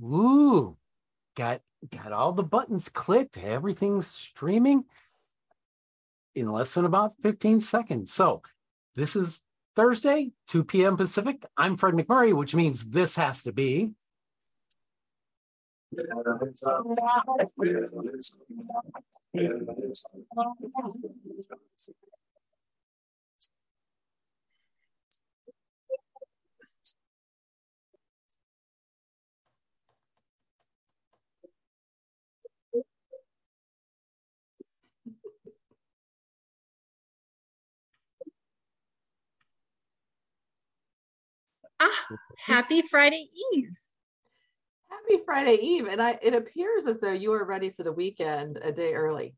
Woo! Got got all the buttons clicked. Everything's streaming in less than about 15 seconds. So this is Thursday, 2 p.m. Pacific. I'm Fred McMurray, which means this has to be. Ah, happy Friday Eve. Happy Friday Eve. And I it appears as though you are ready for the weekend a day early.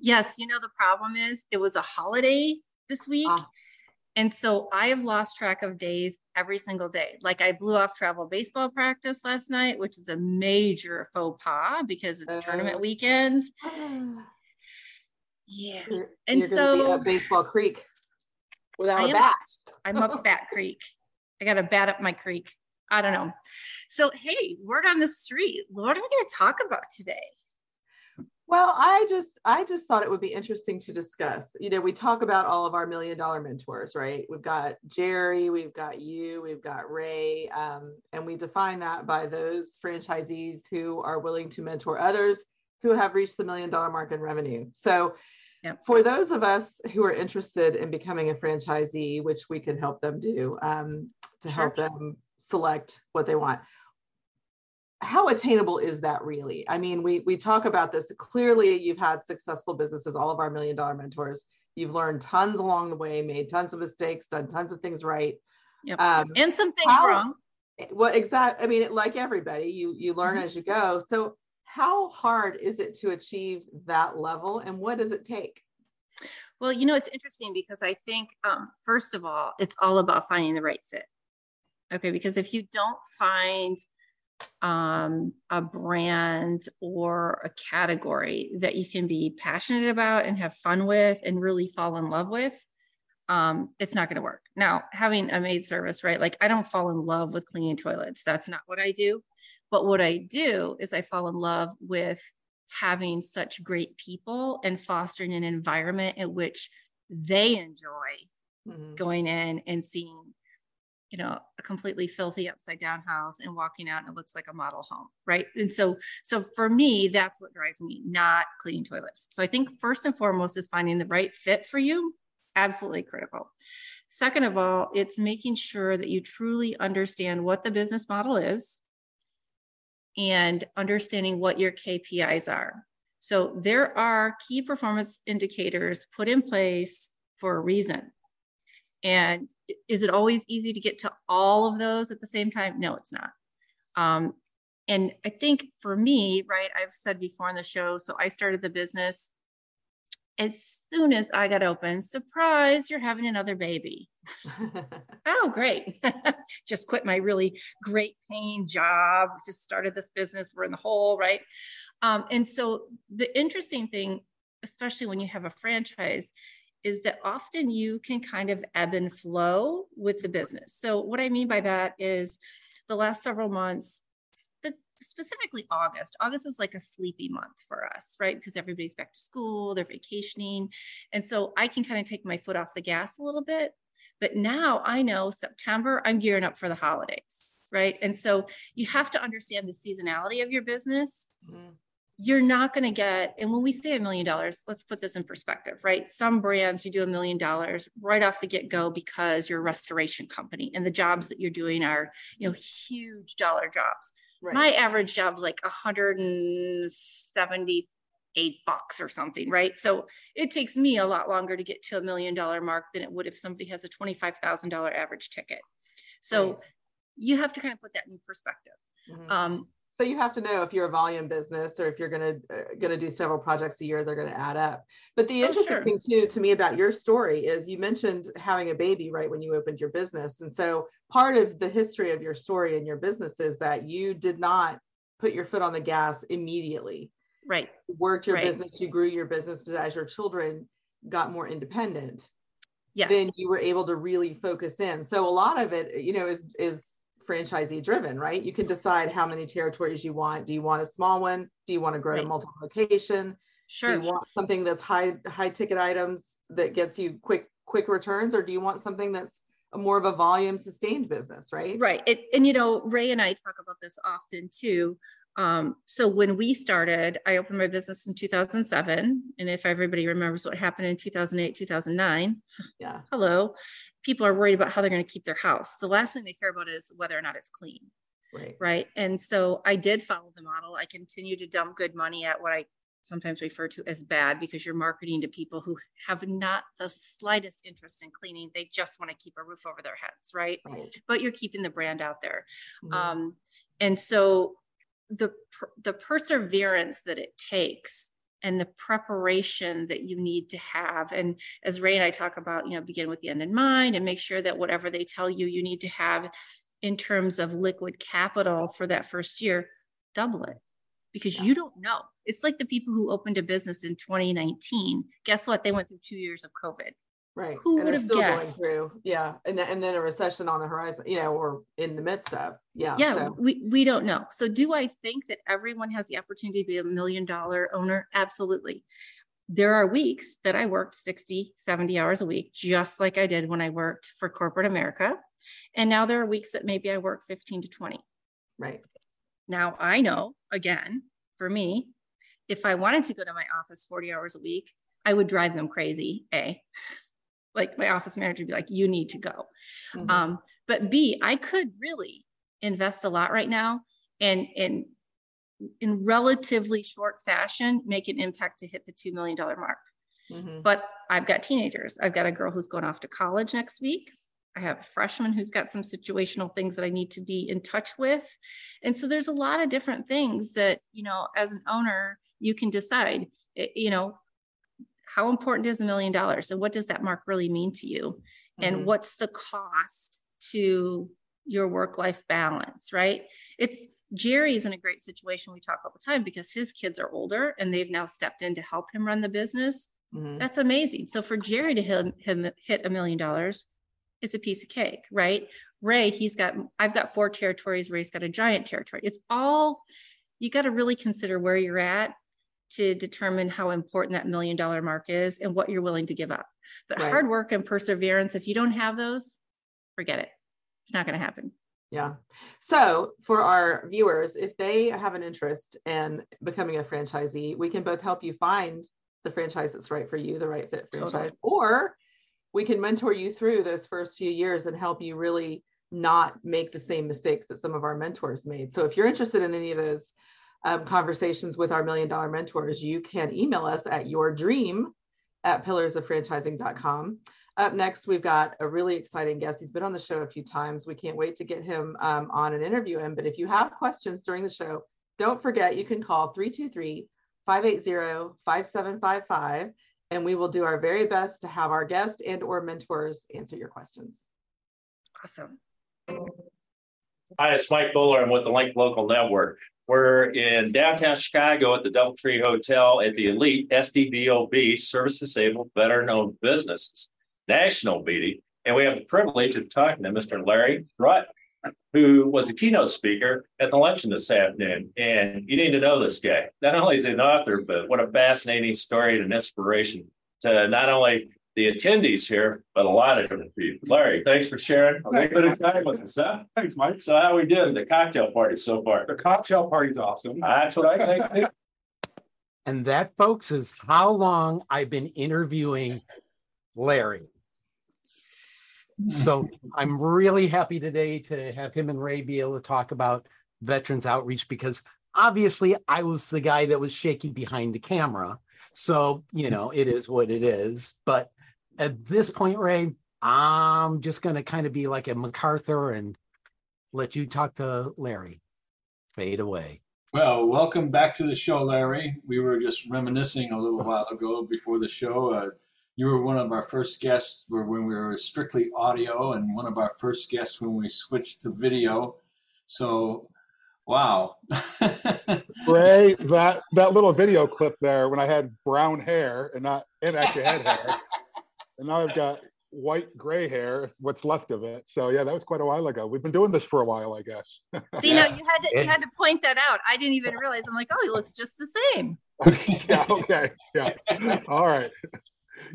Yes, you know the problem is it was a holiday this week. Ah. And so I have lost track of days every single day. Like I blew off travel baseball practice last night, which is a major faux pas because it's uh, tournament weekend. yeah. You're, and you're so Baseball Creek without I a bat. I'm up Bat Creek. I got to bat up my creek. I don't know. So, hey, word on the street. What are we going to talk about today? Well, I just I just thought it would be interesting to discuss. You know, we talk about all of our million dollar mentors, right? We've got Jerry, we've got you, we've got Ray, um, and we define that by those franchisees who are willing to mentor others who have reached the million dollar mark in revenue. So, Yep. For those of us who are interested in becoming a franchisee, which we can help them do um, to sure. help them select what they want, how attainable is that really? I mean, we we talk about this. Clearly, you've had successful businesses. All of our million dollar mentors. You've learned tons along the way, made tons of mistakes, done tons of things right, yep. um, and some things how, wrong. Well, exactly. I mean, like everybody, you you learn mm-hmm. as you go. So how hard is it to achieve that level and what does it take? Well, you know, it's interesting because I think, um, first of all, it's all about finding the right fit. Okay. Because if you don't find um, a brand or a category that you can be passionate about and have fun with and really fall in love with, um, it's not going to work. Now, having a maid service, right? Like, I don't fall in love with cleaning toilets. That's not what I do. But what I do is I fall in love with having such great people and fostering an environment in which they enjoy mm-hmm. going in and seeing you know a completely filthy upside down house and walking out and it looks like a model home right and so so for me that's what drives me not cleaning toilets so i think first and foremost is finding the right fit for you absolutely critical second of all it's making sure that you truly understand what the business model is and understanding what your KPIs are. So there are key performance indicators put in place for a reason. And is it always easy to get to all of those at the same time? No, it's not. Um, and I think for me, right, I've said before on the show, so I started the business as soon as I got open, surprise, you're having another baby. oh, great. just quit my really great paying job, just started this business. We're in the hole, right? Um, and so the interesting thing, especially when you have a franchise, is that often you can kind of ebb and flow with the business. So, what I mean by that is the last several months, specifically August. August is like a sleepy month for us, right? Because everybody's back to school, they're vacationing. And so I can kind of take my foot off the gas a little bit. But now I know September, I'm gearing up for the holidays, right? And so you have to understand the seasonality of your business. Mm-hmm. You're not going to get, and when we say a million dollars, let's put this in perspective, right? Some brands you do a million dollars right off the get go because you're a restoration company and the jobs that you're doing are, you know, huge dollar jobs Right. My average job is like 178 bucks or something, right? So it takes me a lot longer to get to a million dollar mark than it would if somebody has a $25,000 average ticket. So right. you have to kind of put that in perspective. Mm-hmm. Um, so you have to know if you're a volume business or if you're going to uh, going to do several projects a year they're going to add up but the interesting oh, sure. thing too to me about your story is you mentioned having a baby right when you opened your business and so part of the history of your story and your business is that you did not put your foot on the gas immediately right you worked your right. business you grew your business but as your children got more independent yes. then you were able to really focus in so a lot of it you know is is franchisee driven, right? You can decide how many territories you want. Do you want a small one? Do you want to grow right. to multiple location? Sure. Do you want something that's high high ticket items that gets you quick quick returns, or do you want something that's a more of a volume sustained business, right? Right. It, and you know, Ray and I talk about this often too. Um, so when we started, I opened my business in 2007. And if everybody remembers what happened in 2008, 2009, yeah. hello, people are worried about how they're going to keep their house. The last thing they care about is whether or not it's clean. Right. Right. And so I did follow the model. I continued to dump good money at what I sometimes refer to as bad because you're marketing to people who have not the slightest interest in cleaning. They just want to keep a roof over their heads, right? right. But you're keeping the brand out there. Mm-hmm. Um, and so the the perseverance that it takes and the preparation that you need to have and as ray and i talk about you know begin with the end in mind and make sure that whatever they tell you you need to have in terms of liquid capital for that first year double it because you don't know. It's like the people who opened a business in 2019 guess what? They went through two years of covid Right. Who would have still guessed? going through. Yeah. And, and then a recession on the horizon, you know, or in the midst of. Yeah. Yeah. So. We, we don't know. So do I think that everyone has the opportunity to be a million dollar owner? Absolutely. There are weeks that I worked 60, 70 hours a week, just like I did when I worked for corporate America. And now there are weeks that maybe I work 15 to 20. Right. Now I know, again, for me, if I wanted to go to my office 40 hours a week, I would drive them crazy. A like my office manager would be like, you need to go. Mm-hmm. Um, but B, I could really invest a lot right now and in in relatively short fashion make an impact to hit the $2 million mark. Mm-hmm. But I've got teenagers. I've got a girl who's going off to college next week. I have a freshman who's got some situational things that I need to be in touch with. And so there's a lot of different things that, you know, as an owner, you can decide, you know, how important is a million dollars? And what does that mark really mean to you? Mm-hmm. and what's the cost to your work life balance right? It's jerry's in a great situation we talk all the time because his kids are older and they've now stepped in to help him run the business. Mm-hmm. that's amazing. So for jerry to hit, him hit a million dollars it's a piece of cake right? Ray he's got i've got four territories ray's got a giant territory. It's all you got to really consider where you're at to determine how important that million dollar mark is and what you're willing to give up. But right. hard work and perseverance, if you don't have those, forget it. It's not going to happen. Yeah. So for our viewers, if they have an interest in becoming a franchisee, we can both help you find the franchise that's right for you, the right fit franchise, totally. or we can mentor you through those first few years and help you really not make the same mistakes that some of our mentors made. So if you're interested in any of those um, conversations with our million dollar mentors, you can email us at your dream at pillarsoffranchising.com. Up next, we've got a really exciting guest. He's been on the show a few times. We can't wait to get him um, on and interview him. But if you have questions during the show, don't forget you can call 323 580 5755 and we will do our very best to have our guest and or mentors answer your questions. Awesome. Hi, it's Mike Buller. I'm with the Link Local Network. We're in downtown Chicago at the Doubletree Hotel at the Elite SDVOB, Service Disabled Veteran Owned Businesses National meeting. And we have the privilege of talking to Mr. Larry Broughton, who was a keynote speaker at the luncheon this afternoon. And you need to know this guy. Not only is he an author, but what a fascinating story and an inspiration to not only the attendees here, but a lot of different people. Larry, thanks for sharing a little bit of time with us, huh? Thanks, Mike. So how we doing the cocktail party so far? The cocktail party's awesome. That's what I think. and that, folks, is how long I've been interviewing Larry. So I'm really happy today to have him and Ray be able to talk about veterans outreach because obviously I was the guy that was shaking behind the camera. So, you know, it is what it is. But at this point, Ray, I'm just going to kind of be like a MacArthur and let you talk to Larry. Fade away. Well, welcome back to the show, Larry. We were just reminiscing a little while ago before the show. Uh, you were one of our first guests when we were strictly audio, and one of our first guests when we switched to video. So, wow. Ray, that that little video clip there when I had brown hair and not and actually had hair and now I've got white gray hair, what's left of it. So yeah, that was quite a while ago. We've been doing this for a while, I guess. See, now you had to you had to point that out. I didn't even realize. I'm like, oh, he looks just the same. yeah. Okay. Yeah. All right.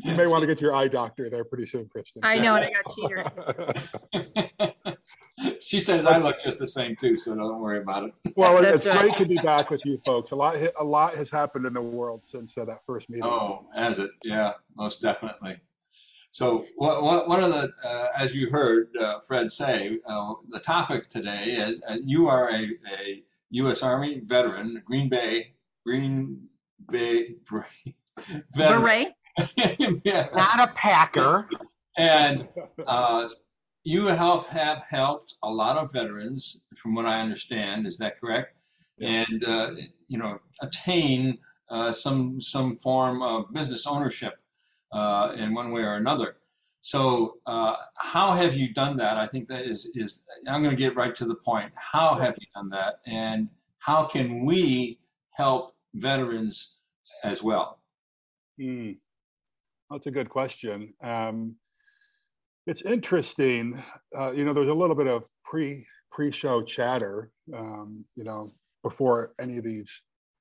You may want to get your eye doctor there pretty soon, Kristin. I know, and I got cheaters. she says I look just the same too, so don't worry about it. Well, That's it's right. great to be back with you folks. A lot, a lot has happened in the world since uh, that first meeting. Oh, has it? Yeah, most definitely. So, what, what, one of the, uh, as you heard uh, Fred say, uh, the topic today is uh, you are a, a U.S. Army veteran, Green Bay, Green Bay veteran. Beret. yeah. Not a Packer. And uh, you have, have helped a lot of veterans, from what I understand. Is that correct? Yeah. And uh, you know, attain uh, some some form of business ownership uh, in one way or another. So, uh, how have you done that? I think that is is I'm going to get right to the point. How have you done that, and how can we help veterans as well? Hmm. That's a good question. Um, it's interesting. Uh, you know, there's a little bit of pre pre-show chatter. Um, you know, before any of these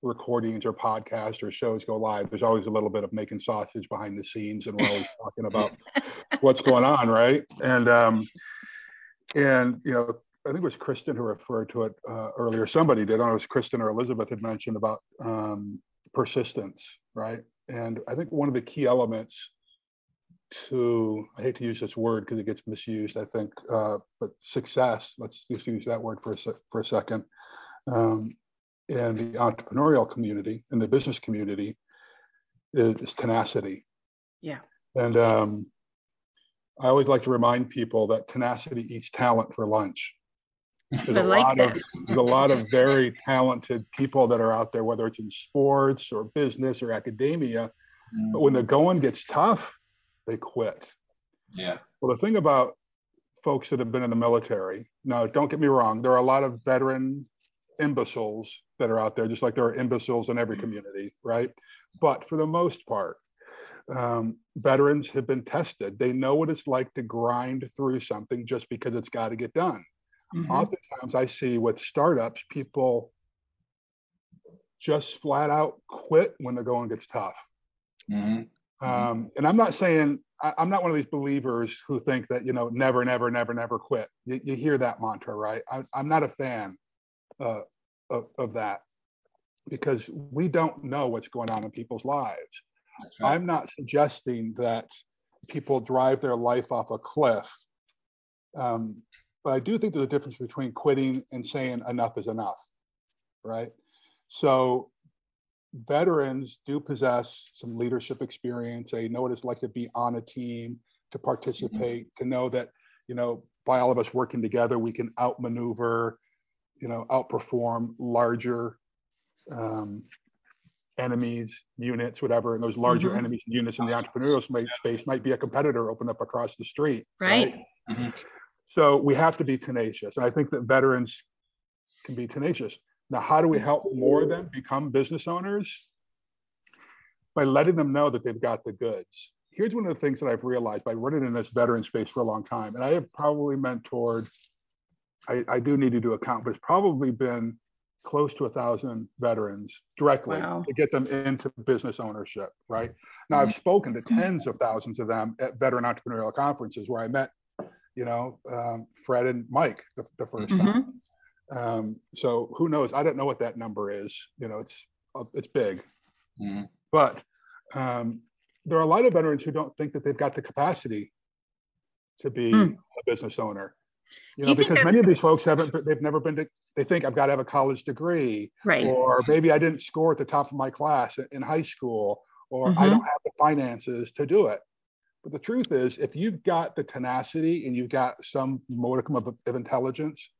recordings or podcasts or shows go live, there's always a little bit of making sausage behind the scenes, and we're always talking about what's going on, right? And um, and you know, I think it was Kristin who referred to it uh, earlier. Somebody did. I don't know if it was Kristin or Elizabeth had mentioned about um, persistence, right? And I think one of the key elements to, I hate to use this word because it gets misused, I think, uh, but success, let's just use that word for a, for a second, um, in the entrepreneurial community, in the business community, is, is tenacity. Yeah. And um, I always like to remind people that tenacity eats talent for lunch. There's I a like lot that. of there's a lot of very talented people that are out there, whether it's in sports or business or academia. But when the going gets tough, they quit. Yeah. Well, the thing about folks that have been in the military, now don't get me wrong, there are a lot of veteran imbeciles that are out there, just like there are imbeciles in every community, right? But for the most part, um, veterans have been tested. They know what it's like to grind through something just because it's got to get done. Mhm. Oftentimes, I see with startups, people just flat out quit when the going gets tough. Mhm. Um, and I'm not saying I, I'm not one of these believers who think that you know never, never, never, never quit. You, you hear that mantra, right? I, I'm not a fan uh, of, of that because we don't know what's going on in people's lives. Right. I'm not suggesting that people drive their life off a cliff. Um, but I do think there's a difference between quitting and saying enough is enough, right? So veterans do possess some leadership experience. They know what it's like to be on a team, to participate, to know that, you know, by all of us working together, we can outmaneuver, you know, outperform larger um, enemies, units, whatever. And those larger Mhm. enemies and units in the entrepreneurial space might be a competitor open up across the street. Right. Mhm. So we have to be tenacious. And I think that veterans can be tenacious. Now, how do we help more of them become business owners? By letting them know that they've got the goods. Here's one of the things that I've realized by running in this veteran space for a long time, and I have probably mentored, I, I do need to do a count, but it's probably been close to a thousand veterans directly Wow. to get them into business ownership, right? Now, I've spoken to tens of thousands of them at veteran entrepreneurial conferences where I met, you know, um, Fred and Mike the, the 1st Mhm. time. Um, so who knows? I don't know what that number is. You know, it's uh, it's big, Mhm. but um, there are a lot of veterans who don't think that they've got the capacity to be Hmm. a business owner. You know, you because many of these folks haven't, they've never been to, they think I've got to have a college degree, Right. or maybe I didn't score at the top of my class in- in high school, or I Mhm. don't have the finances to do it. But the truth is, if you've got the tenacity and you've got some modicum of, of intelligence,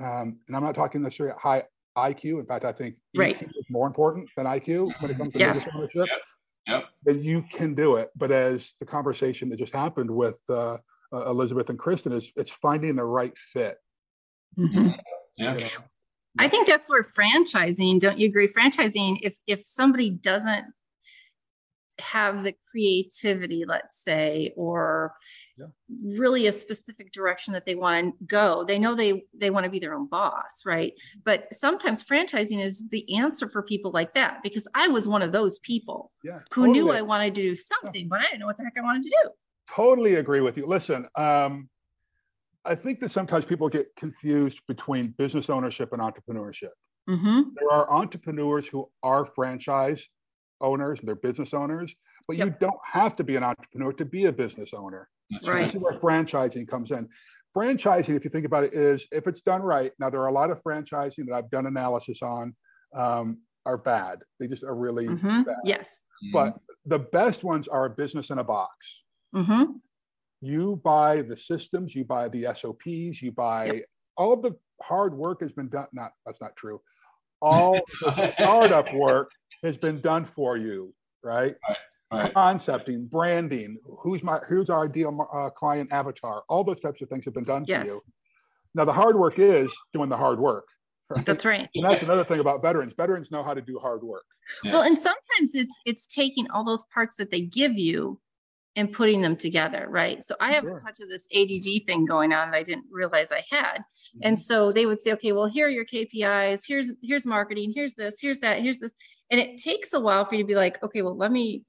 um, and I'm not talking necessarily high IQ. In fact, I think Right. EQ is more important than IQ when it comes to Yeah. business ownership. Yep. Then you can do it. But as the conversation that just happened with uh, uh, Elizabeth and Kristin is, it's finding the right fit. Mhm. Yeah. You know? I think that's where franchising, don't you agree? Franchising, if if somebody doesn't have the creativity, let's say, or yeah. really a specific direction that they want to go. They know they they want to be their own boss, right? But sometimes franchising is the answer for people like that because I was one of those people yeah, who totally. knew I wanted to do something, yeah. but I didn't know what the heck I wanted to do. Totally agree with you. Listen, um, I think that sometimes people get confused between business ownership and entrepreneurship. Mm-hmm. There are entrepreneurs who are franchise owners, they're business owners, but yep. you don't have to be an entrepreneur to be a business owner. That's right. This is where franchising comes in. Franchising, if you think about it, is if it's done right. Now, there are a lot of franchising that I've done analysis on um, are bad. They just are really mm-hmm. bad. Yes. But the best ones are a business in a box. Mm-hmm. You buy the systems, you buy the SOPs, you buy yep. all of the hard work has been done. Not that's not true. All the startup work has been done for you, right? right, right. Concepting, branding, who's my who's our ideal uh, client avatar, all those types of things have been done yes. for you. Now the hard work is doing the hard work. Right? That's right. And that's another thing about veterans. Veterans know how to do hard work. Yes. Well, and sometimes it's it's taking all those parts that they give you and putting them together, right? So I have sure. a touch of this ADD thing going on that I didn't realize I had. Mm-hmm. And so they would say, okay, well, here are your KPIs, here's here's marketing, here's this, here's that, here's this. And it takes a while for you to be like, okay, well, let me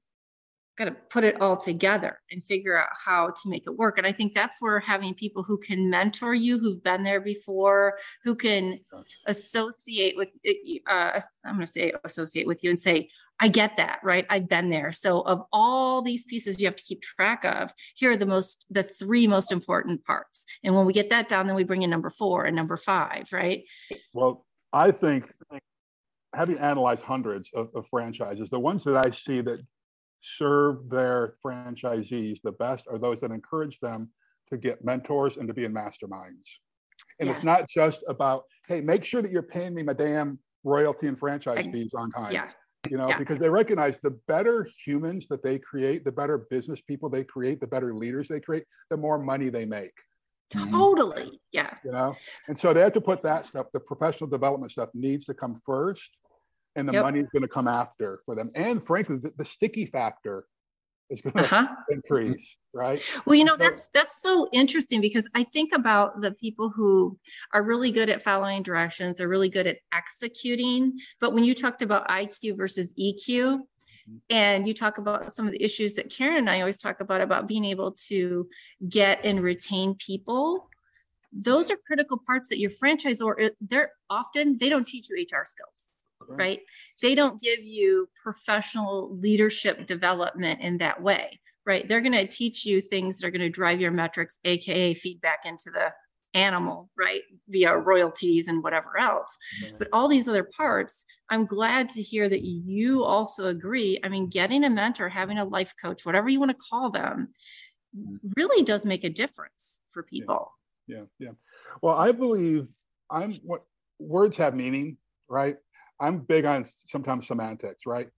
kind of put it all together and figure out how to make it work. And I think that's where having people who can mentor you, who've been there before, who can associate with, uh, I'm going to say associate with you and say, I get that, right? I've been there. So of all these pieces you have to keep track of, here are the most, the three most important parts. And when we get that down, then we bring in number four and number five, right? Well, I think having analyzed hundreds of, of, franchises, the ones that I see that serve their franchisees the best are those that encourage them to get mentors and to be in masterminds. And yes. it's not just about, hey, make sure that you're paying me my damn royalty and franchise I, fees on time. Yeah. You know, yeah. because they recognize the better humans that they create, the better business people they create, the better leaders they create, the more money they make. Mm-hmm. Totally. Yeah. You know, and so they have to put that stuff, the professional development stuff needs to come first and the yep. money is going to come after for them. And frankly, the, the sticky factor is going to uh-huh. increase, right? Well, you know, that's that's so interesting because I think about the people who are really good at following directions, they're really good at executing. But when you talked about IQ versus EQ, mm-hmm. and you talk about some of the issues that Karen and I always talk about about being able to get and retain people those are critical parts that your franchisor they're often they don't teach you hr skills Mm-hmm. right? They don't give you professional leadership development in that way, right? They're going to teach you things that are going to drive your metrics, AKA feedback into the animal, right? Via royalties and whatever else. Mm-hmm. But all these other parts, I'm glad to hear that you also agree. I mean, getting a mentor, having a life coach, whatever you want to call them, mm-hmm. really does make a difference for people. Yeah, yeah. yeah. Well, I believe I'm what words have meaning, right? I'm big on sometimes semantics, right?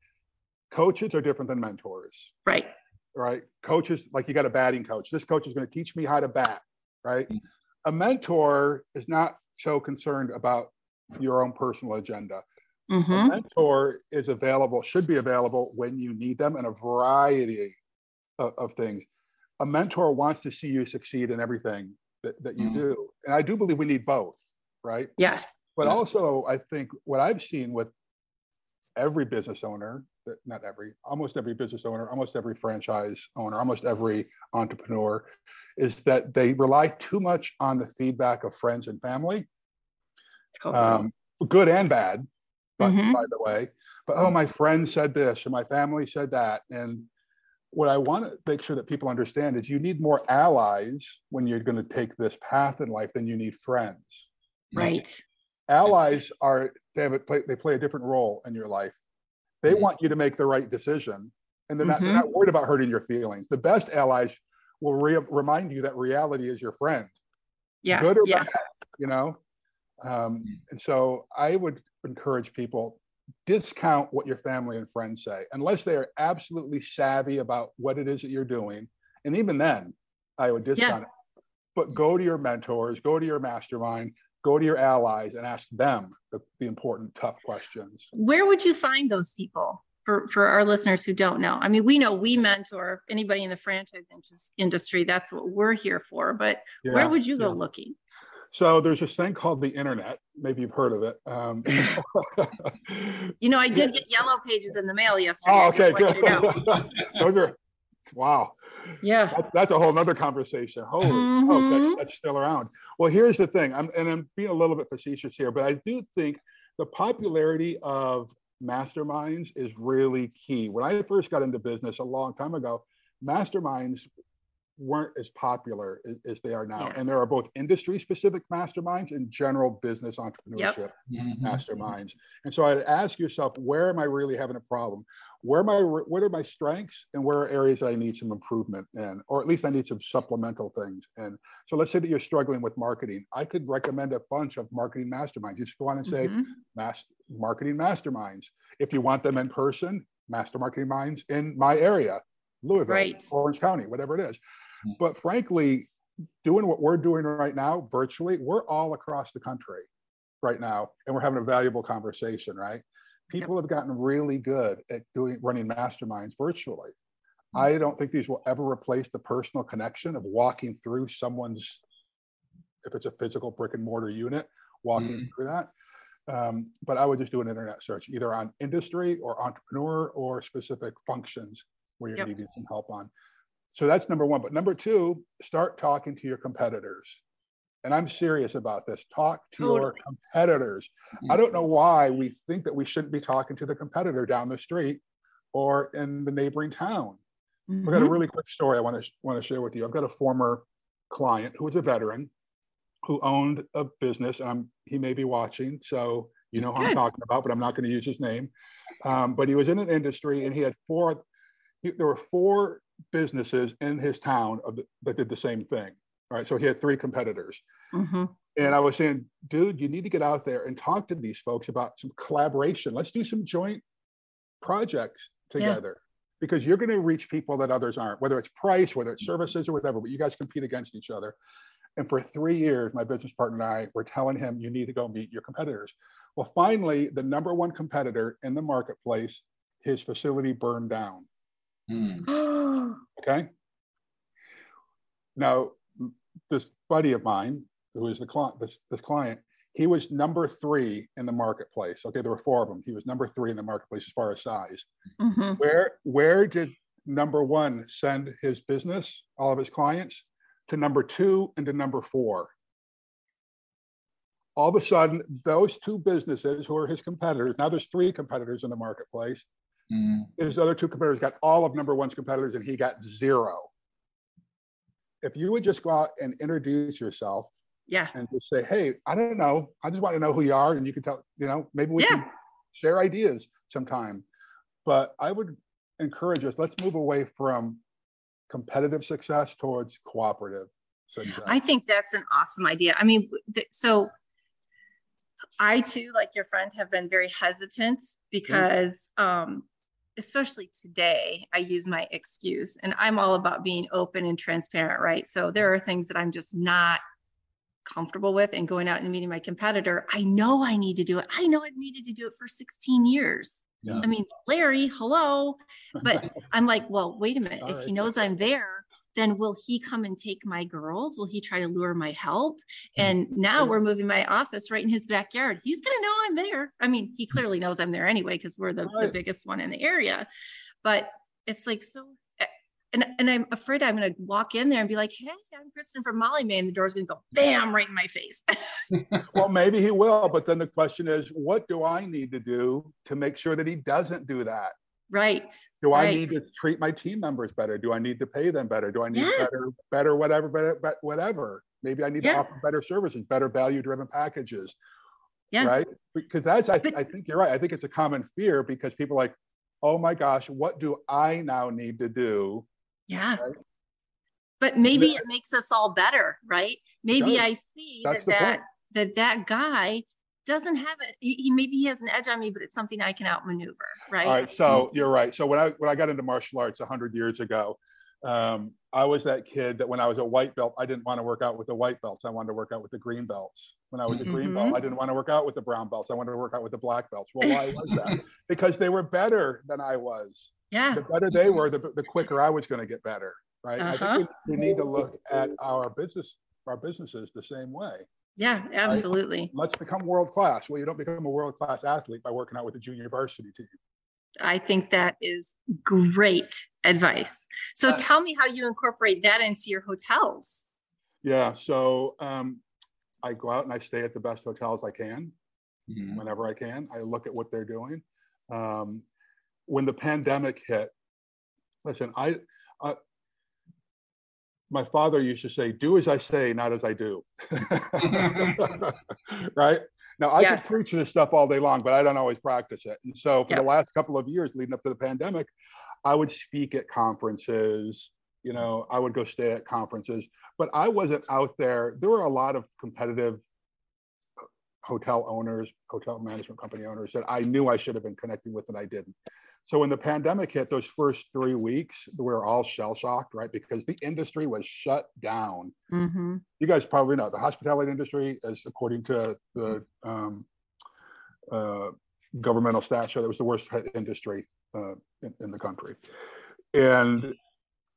Coaches are different than mentors. Right. Right. Coaches, like you got a batting coach. This coach is going to teach me how to bat, right? A mentor is not so concerned about your own personal agenda. Mm-hmm. A mentor is available, should be available when you need them in a variety of, of things. A mentor wants to see you succeed in everything that, that you mm-hmm. do. And I do believe we need both, right? Yes. But also, I think what I've seen with every business owner, not every, almost every business owner, almost every franchise owner, almost every entrepreneur, is that they rely too much on the feedback of friends and family, um, good and bad, but mm-hmm. by the way. But oh, my friend said this, and my family said that, and what I want to make sure that people understand is you need more allies when you're going to take this path in life than you need friends. Right allies are they have a play, they play a different role in your life they mm-hmm. want you to make the right decision and they're not, mm-hmm. they're not worried about hurting your feelings the best allies will re- remind you that reality is your friend yeah good or yeah. bad you know um, and so i would encourage people discount what your family and friends say unless they are absolutely savvy about what it is that you're doing and even then i would discount yeah. it but go to your mentors go to your mastermind go to your allies and ask them the, the important, tough questions. Where would you find those people? for, for our listeners who don't know, I mean, we know we mentor anybody in the franchise industry. That's what we're here for. But yeah, where would you go yeah. looking? So there's this thing called the internet. Maybe you've heard of it. Um, you know, I did get yellow pages in the mail yesterday. Oh, okay, good. You know. Those are wow. Yeah, that's, that's a whole nother conversation. Holy, mm-hmm. oh, that's, that's still around. Well, here's the thing. I'm and I'm being a little bit facetious here, but I do think the popularity of masterminds is really key. When I first got into business a long time ago, masterminds weren't as popular as, as they are now. Yeah. And there are both industry specific masterminds and general business entrepreneurship yep. Mm-hmm. masterminds. And so I'd ask yourself, where am I really having a problem? Where am I, what are my strengths and where are areas that I need some improvement in, or at least I need some supplemental things. And so let's say that you're struggling with marketing. I could recommend a bunch of marketing masterminds. You just go on and say mm-hmm. mass, marketing masterminds. If you want them in person, master marketing minds in my area, Louisville, right. Orange County, whatever it is. But frankly, doing what we're doing right now virtually, we're all across the country right now, and we're having a valuable conversation, right? People yep. have gotten really good at doing running masterminds virtually. Mm-hmm. I don't think these will ever replace the personal connection of walking through someone's, if it's a physical brick and mortar unit, walking mm-hmm. through that. Um, but I would just do an internet search either on industry or entrepreneur or specific functions where you're yep. needing some help on. So that's number one. But number two, start talking to your competitors. And I'm serious about this. Talk to totally. your competitors. Mm-hmm. I don't know why we think that we shouldn't be talking to the competitor down the street or in the neighboring town. Mm-hmm. I've got a mm-hmm. really quick story I want to want to share with you. I've got a former client who was a veteran who owned a business, and I'm, he may be watching, so you know who Good. I'm talking about, but I'm not going to use his name. Um, but he was in an industry, and he had four. He, there were four businesses in his town the, that did the same thing. Right. So he had three competitors. Mm-hmm. And I was saying, dude, you need to get out there and talk to these folks about some collaboration. Let's do some joint projects together. Yeah. Because you're going to reach people that others aren't, whether it's price, whether it's services or whatever, but you guys compete against each other. And for three years, my business partner and I were telling him, you need to go meet your competitors. Well, finally, the number one competitor in the marketplace, his facility burned down. Mm. okay. Now, this buddy of mine, who is the client, this, this client, he was number three in the marketplace. Okay, there were four of them. He was number three in the marketplace as far as size. Mm-hmm. Where where did number one send his business, all of his clients, to number two and to number four? All of a sudden, those two businesses who are his competitors, now there's three competitors in the marketplace, Mm. His other two competitors got all of number one's competitors, and he got zero. If you would just go out and introduce yourself, yeah, and just say, "Hey, I don't know, I just want to know who you are," and you can tell, you know, maybe we yeah. can share ideas sometime. But I would encourage us. Let's move away from competitive success towards cooperative success. I think that's an awesome idea. I mean, th- so I too, like your friend, have been very hesitant because mm-hmm. um, especially today, I use my excuse and I'm all about being open and transparent, right? So there are things that I'm just not comfortable with and going out and meeting my competitor. I know I need to do it. I know I've needed to do it for 16 years. Yeah. I mean, Larry, hello. But I'm like, well, wait a minute. All if right. he knows I'm there, then will he come and take my girls? Will he try to lure my help? Mm-hmm. And now we're moving my office right in his backyard. He's going to know I'm there. I mean, he clearly knows I'm there anyway because we're the, right. the biggest one in the area. But it's like so eh, and, and I'm afraid I'm going to walk in there and be like, "Hey, I'm Kristin from Molly Maid," and the door's going to go bam right in my face. well, maybe he will, but then the question is, what do I need to do to make sure that he doesn't do that? Right. Do right. I need to treat my team members better? Do I need to pay them better? Do I need yeah. better, better, whatever, better, whatever? Maybe I need yeah. to offer better services, better value driven packages. Yeah. Right. Because that's, I, th- I think you're right. I think it's a common fear because people like, oh my gosh, what do I now need to do? Yeah. Right? But maybe it makes us all better, right? Maybe I see that's that that, that that guy doesn't have it. He, he, maybe he has an edge on me, but it's something I can outmaneuver, right? All right. So you're right. So when I when I got into martial arts hundred years ago, Um, I was that kid that when I was a white belt, I didn't want to work out with the white belts. I wanted to work out with the green belts. When I was a green belt. I didn't want to work out with the brown belts. I wanted to work out with the black belts. Well, why was that? because they were better than I was. Yeah. The better they were, the, the quicker I was going to get better. Right. Uh-huh. think we, we need to look at our business, our businesses the same way. Yeah, absolutely. Let's become world class. Well, you don't become a world class athlete by working out with the junior varsity team. I think that is great advice. So Uh, tell me how you incorporate that into your hotels. Yeah. So um, I go out and I stay at the best hotels I can Mhm. whenever I can. I look at what they're doing. Um, when the pandemic hit, listen, I, I, my father used to say, "Do as I say, not as I do." right now, I Yes. can preach this stuff all day long, but I don't always practice it. And so, for Yep. the last couple of years leading up to the pandemic, I would speak at conferences. You know, I would go stay at conferences, but I wasn't out there. There were a lot of competitive uh, hotel owners, hotel management company owners that I knew I should have been connecting with and I didn't. So when the pandemic hit, those first three weeks, we were all shell shocked, right? Because the industry was shut down. Mm-hmm. You guys probably know the hospitality industry, is according to the um, uh, governmental stats, show that was the worst hit industry uh, in, in the country. And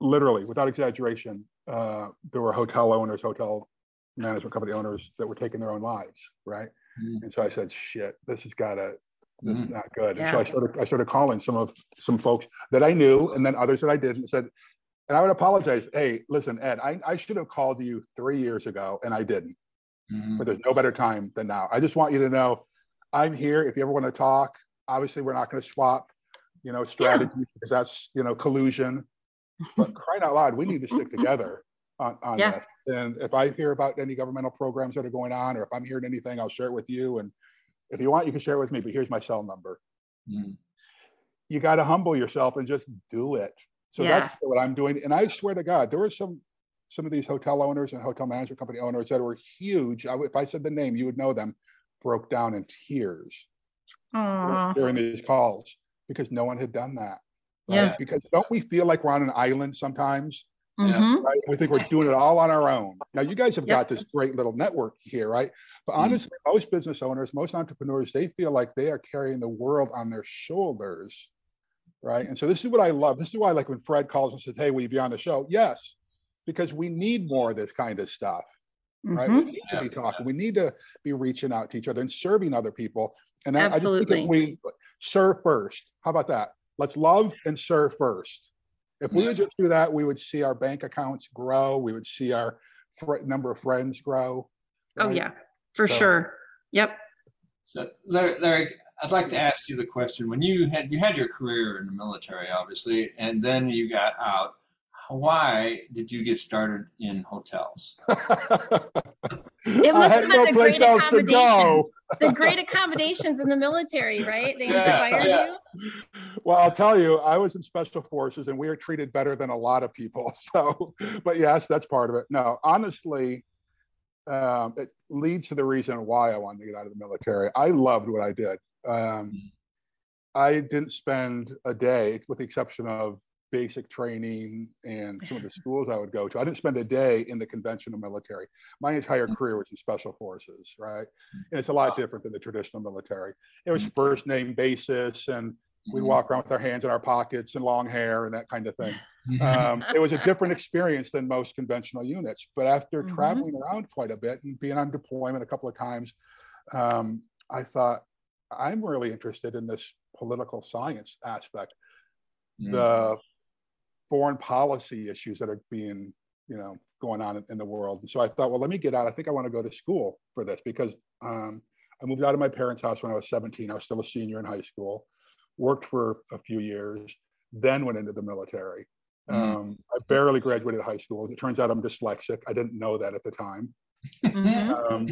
literally, without exaggeration, uh, there were hotel owners, hotel management company owners that were taking their own lives, right? Mhm. And so I said, "Shit, this has got to, this is not good." And so I started, I started calling some of some folks that I knew, and then others that I didn't. and Said, and I would apologize. Hey, listen, Ed, I, I should have called you three years ago, and I didn't. Mhm. But there's no better time than now. I just want you to know, I'm here. If you ever want to talk, obviously we're not going to swap, you know, strategy because that's you know collusion. But crying out loud, we need to stick together on, on Yeah. this. And if I hear about any governmental programs that are going on, or if I'm hearing anything, I'll share it with you. And if you want, you can share it with me. But here's my cell number. Mhm. You got to humble yourself and just do it. So that's what I'm doing. And I swear to God, there were some some of these hotel owners and hotel management company owners that were huge. I, if I said the name, you would know them. Broke down in tears Aw. during these calls because no one had done that. Right? Yeah. Because don't we feel like we're on an island sometimes? Mhm. right? We think we're doing it all on our own. Now, you guys have Yep. got this great little network here, right? But honestly, most business owners, most entrepreneurs, they feel like they are carrying the world on their shoulders, right? And so this is what I love. This is why, like, when Fred calls and says, "Hey, will you be on the show?" Yes, because we need more of this kind of stuff, right? Mhm. We need to be talking. We need to be reaching out to each other and serving other people. And I, I just think Absolutely. we serve first. How about that? Let's love and serve first. If we would just do that, we would see our bank accounts grow. We would see our fr- number of friends grow. Oh yeah, for So- sure. Yep. So, Larry, Larry, I'd like to ask you the question: When you had you had your career in the military, obviously, and then you got out, why did you get started in hotels? It I must had have been no the great else to go. The great accommodations in the military, right? They Yeah, inspired yeah. you. Well, I'll tell you, I was in special forces and we are treated better than a lot of people. So, but yes, that's part of it. No, honestly, um, it leads to the reason why I wanted to get out of the military. I loved what I did. Um, I didn't spend a day, with the exception of basic training and some of the schools I would go to. I didn't spend a day in the conventional military. My entire career was in special forces, right? And it's a lot different than the traditional military. It was first name basis, and we'd walk around with our hands in our pockets and long hair and that kind of thing. Um, it was a different experience than most conventional units. But after Mhm. traveling around quite a bit and being on deployment a couple of times, um, I thought, I'm really interested in this political science aspect Mm. the foreign policy issues that are being, you know, going on in, in the world. And so I thought, well, let me get out. I think I want to go to school for this because um, I moved out of my parents' house when I was 17. I was still a senior in high school, worked for a few years, then went into the military. Mm. Um, I barely graduated high school. It turns out I'm dyslexic. I didn't know that at the time. Mhm. Um,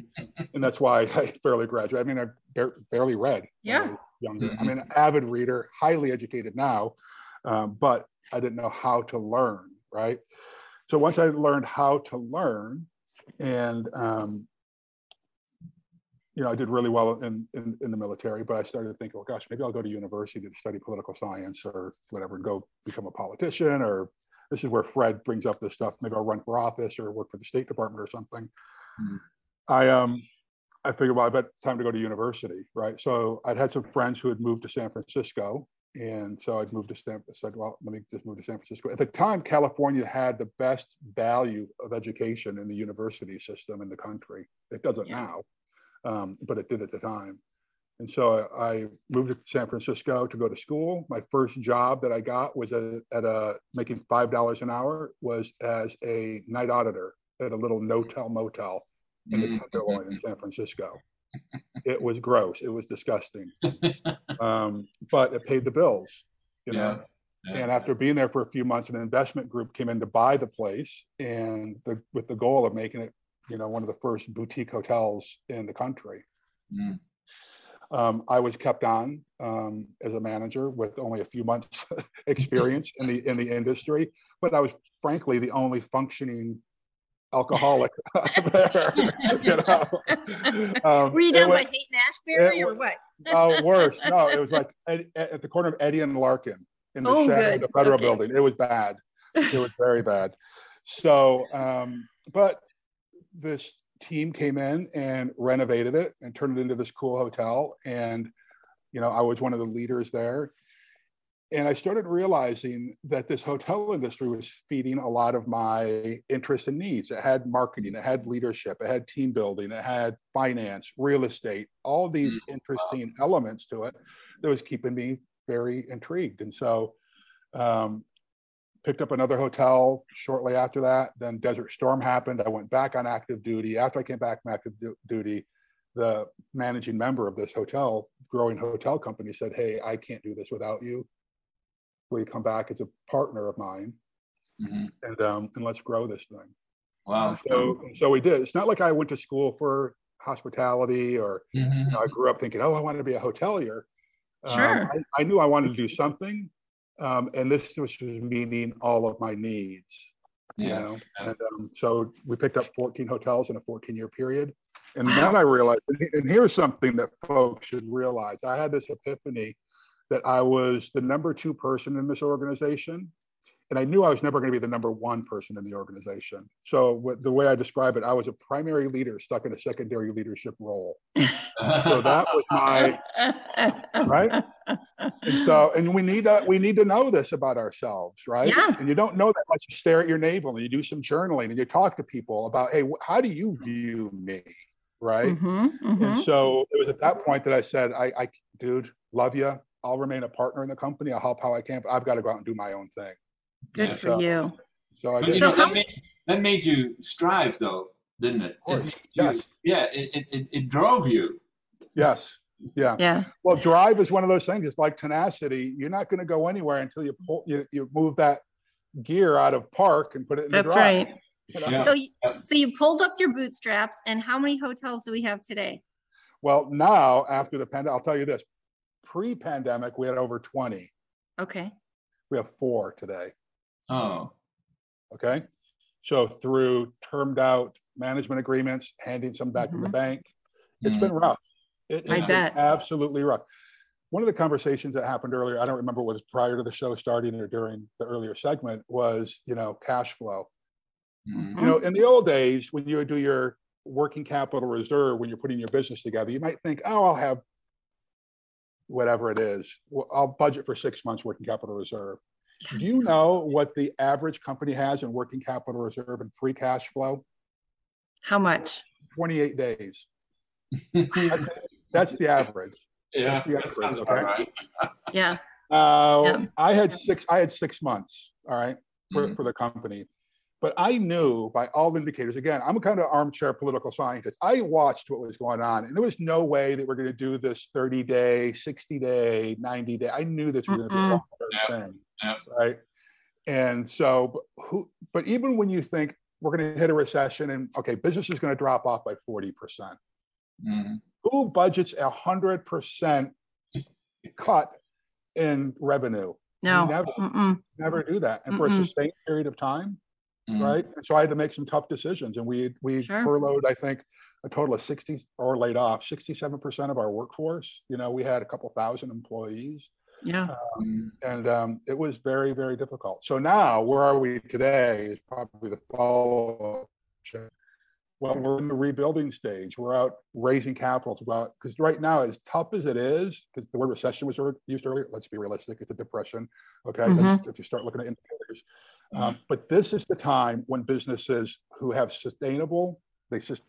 and that's why I barely graduated. I mean, I bar- barely read. Yeah. Younger. I Mhm. mean, an avid reader, highly educated now, um, but I didn't know how to learn. Right. So once I learned how to learn, and um, you know, I did really well in, in in the military, but I started to think, oh gosh, maybe I'll go to university to study political science or whatever, and go become a politician or this is where Fred brings up this stuff. Maybe I'll run for office or work for the State Department or something. Hmm. I um I figured, well, I bet it's time to go to university, right? So I'd had some friends who had moved to San Francisco, and so I'd moved to San. I said, well, let me just move to San Francisco. At the time, California had the best value of education in the university system in the country. It doesn't Yeah. now, um, but it did at the time. And so I moved to San Francisco to go to school. My first job that I got was at, at a making five dollars an hour was as a night auditor at a little no-tell motel in the Mm. Tenderloin in San Francisco. It was gross. It was disgusting, um, but it paid the bills. You know, Yeah. and after being there for a few months, an investment group came in to buy the place, and the, with the goal of making it, you know, one of the first boutique hotels in the country. Mm. Um, I was kept on um, as a manager with only a few months experience in the in the industry, but I was frankly the only functioning alcoholic there. you know? Um, Were you it down was- by Haight and Ashbury or what? Oh, worse. No, it was like at, at the corner of Eddy and Larkin in the Oh, shadow good. of the federal Okay. building. It was bad. It was very bad. So, um, but this team came in and renovated it and turned it into this cool hotel. And, you know, I was one of the leaders there. And I started realizing that this hotel industry was feeding a lot of my interests and needs. It had marketing, it had leadership, it had team building, it had finance, real estate, all these interesting elements to it that was keeping me very intrigued. And so, um, picked up another hotel shortly after that. Then Desert Storm happened. I went back on active duty. After I came back from active du- duty, the managing member of this hotel, growing hotel company, said, "Hey, I can't do this without you. Will you come back as a partner of mine Mhm. and um, and let's grow this thing?" Wow. So so we did. It's not like I went to school for hospitality or Mhm. you know, I grew up thinking, oh, I want to be a hotelier. Um, Sure. I, I knew I wanted to do something, um, and this was meeting all of my needs. You Yeah. know, yeah. and um, so we picked up 14 hotels in a 14 year period, and then I realized, and here's something that folks should realize: I had this epiphany that I was the number two person in this organization. And I knew I was never going to be the number one person in the organization. So, the way I describe it, I was a primary leader stuck in a secondary leadership role. So that was my right? And so, and we need to we need to know this about ourselves, right? Yeah. And you don't know that unless you stare at your navel and you do some journaling and you talk to people about, hey, how do you view me, right? Mhm, And mhm. so it was at that point that I said, I, I, dude, love you. I'll remain a partner in the company. I'll help how I can, but I've got to go out and do my own thing. Good Yeah. for So- you. So I But you. So know, that, made, that made you strive, though, didn't it? It course, made you- yes. Yeah, it, it, it, it drove you. yes. Yeah. Yeah. Well, drive is one of those things. It's like tenacity. You're not going to go anywhere until you pull, you, you move that gear out of park and put it in the That's drive. right. you know? Yeah. So, you, so you pulled up your bootstraps, and how many hotels do we have today? Well, now after the pandemic, I'll tell you this: pre-pandemic, we had over 20. Okay. We have four today. Oh, Okay, so through termed out management agreements, handing some back to the Mhm. bank, it's Mhm. been rough. It, I has been bet. absolutely rough. One of the conversations that happened earlier, I don't remember what was prior to the show starting or during the earlier segment, was you know cash flow. Mhm. You know, in the old days, when you would do your working capital reserve, when you're putting your business together, you might think, oh, I'll have whatever it is. I'll budget for six months working capital reserve. Do you know what the average company has in working capital reserve and free cash flow? How much? 28 days. That's, that's the average. yeah, the that average, sounds okay? about right. Yeah. Uh, Yeah. I had six. I had six months. All right, for, Mhm. for the company, but I knew by all indicators. Again, I'm a kind of armchair political scientist. I watched what was going on, and there was no way that we're going to do this 30 day, 60 day, 90 day. I knew this was going to be a long Yeah. thing, Yeah. right? And so, but who? But even when you think we're going to hit a recession, and okay, business is going to drop off by 40 percent Mhm. who budgets a hundred percent cut in revenue? No. Never. Mm-mm. Never do that, and for a sustained period of time, Mhm. right? And so I had to make some tough decisions, and we we Sure. furloughed, I think, a total of sixty or laid off sixty-seven percent of our workforce. You know, we had a couple thousand employees. Yeah. Um, and um, it was very, very difficult. So now, where are we today is probably the follow up. Well, we're in the rebuilding stage. We're out raising capital to go out because right now, as tough as it is, because the word recession was used earlier, let's be realistic, it's a depression. Okay. Mhm. If you start looking at indicators. Um, but this is the time when businesses who have sustainable, they just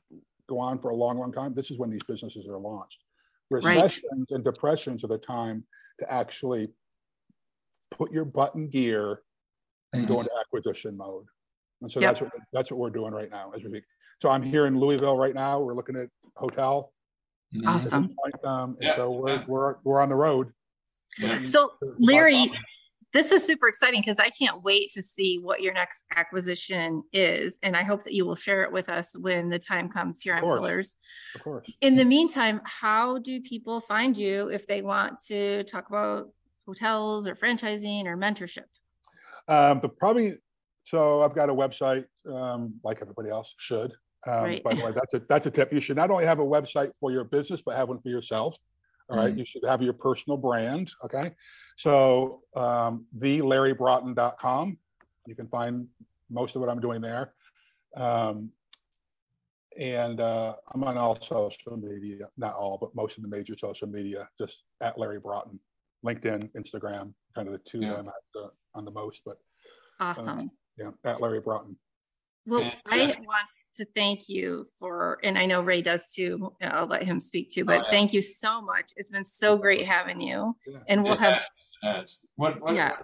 go on for a long, long time. This is when these businesses are launched. Right. Recessions and depressions are the time to actually put your button gear and go into acquisition mode. And so Yep. that's what that's what we're doing right now as we speak. So I'm here in Louisville right now. We're looking at hotel. Mhm. Awesome. Um, and Yeah, so we're yeah. we're we're on the road. So to- to buy Larry, property. This is super exciting because I can't wait to see what your next acquisition is. And I hope that you will share it with us when the time comes here Of on. Pillars. of course. In the meantime, how do people find you if they want to talk about hotels or franchising or mentorship? Um, the probably so I've got a website um, like everybody else should. Um, Right. By the way, that's a that's a tip. You should not only have a website for your business, but have one for yourself. All right? Mm-hmm. You should have your personal brand. Okay. So um, thelarrybroughton.com. You can find most of what I'm doing there. Um, and uh, I'm on all social media, not all, but most of the major social media, just at Larry Broughton, LinkedIn, Instagram, kind of the two Yeah. that I'm at the, on the most. But Awesome. yeah, at Larry Broughton. Well, I want to thank you for, and I know Ray does too. I'll let him speak too, oh, but Oh, yeah. thank you so much. It's been so great having you. Yeah. And we'll It have, has. What, what Yeah.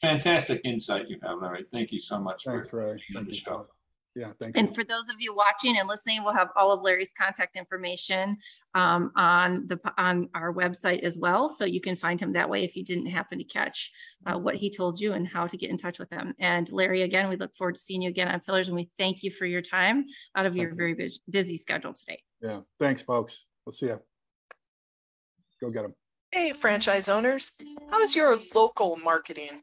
fantastic insight you have, Larry. Thank you so much Thanks, for Ray. on Thank the you. show. Yeah, thank you. and for those of you watching and listening, we'll have all of Larry's contact information um, on the, on our website as well. So you can find him that way if you didn't happen to catch uh, what he told you and how to get in touch with him. And Larry, again, we look forward to seeing you again on Pillars and we thank you for your time out of your you. very bus- busy schedule today. Yeah, thanks, folks. We'll see you. Go get them. Hey, franchise owners, how's your local marketing?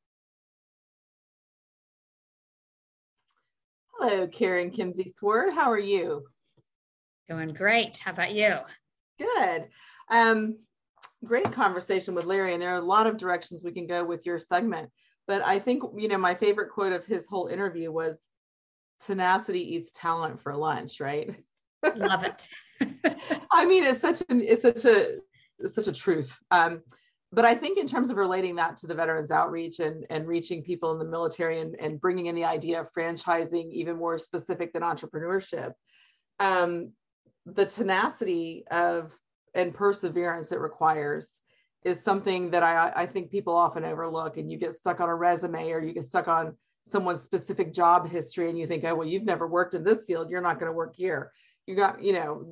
Hello, Karen Kimsey Sword. How are you? Doing great. How about you? Good. Um, great conversation with Larry, and there are a lot of directions we can go with your segment. But I think you know my favorite quote of his whole interview was, "Tenacity eats talent for lunch." Right? Love it. I mean, it's such an it's such a it's such a truth. Um, but I think in terms of relating that to the veterans outreach and and reaching people in the military and and bringing in the idea of franchising even more specific than entrepreneurship, um, the tenacity of and perseverance it requires is something that I I think people often overlook. And you get stuck on a resume or you get stuck on someone's specific job history and you think, oh well, you've never worked in this field, you're not going to work here you got you know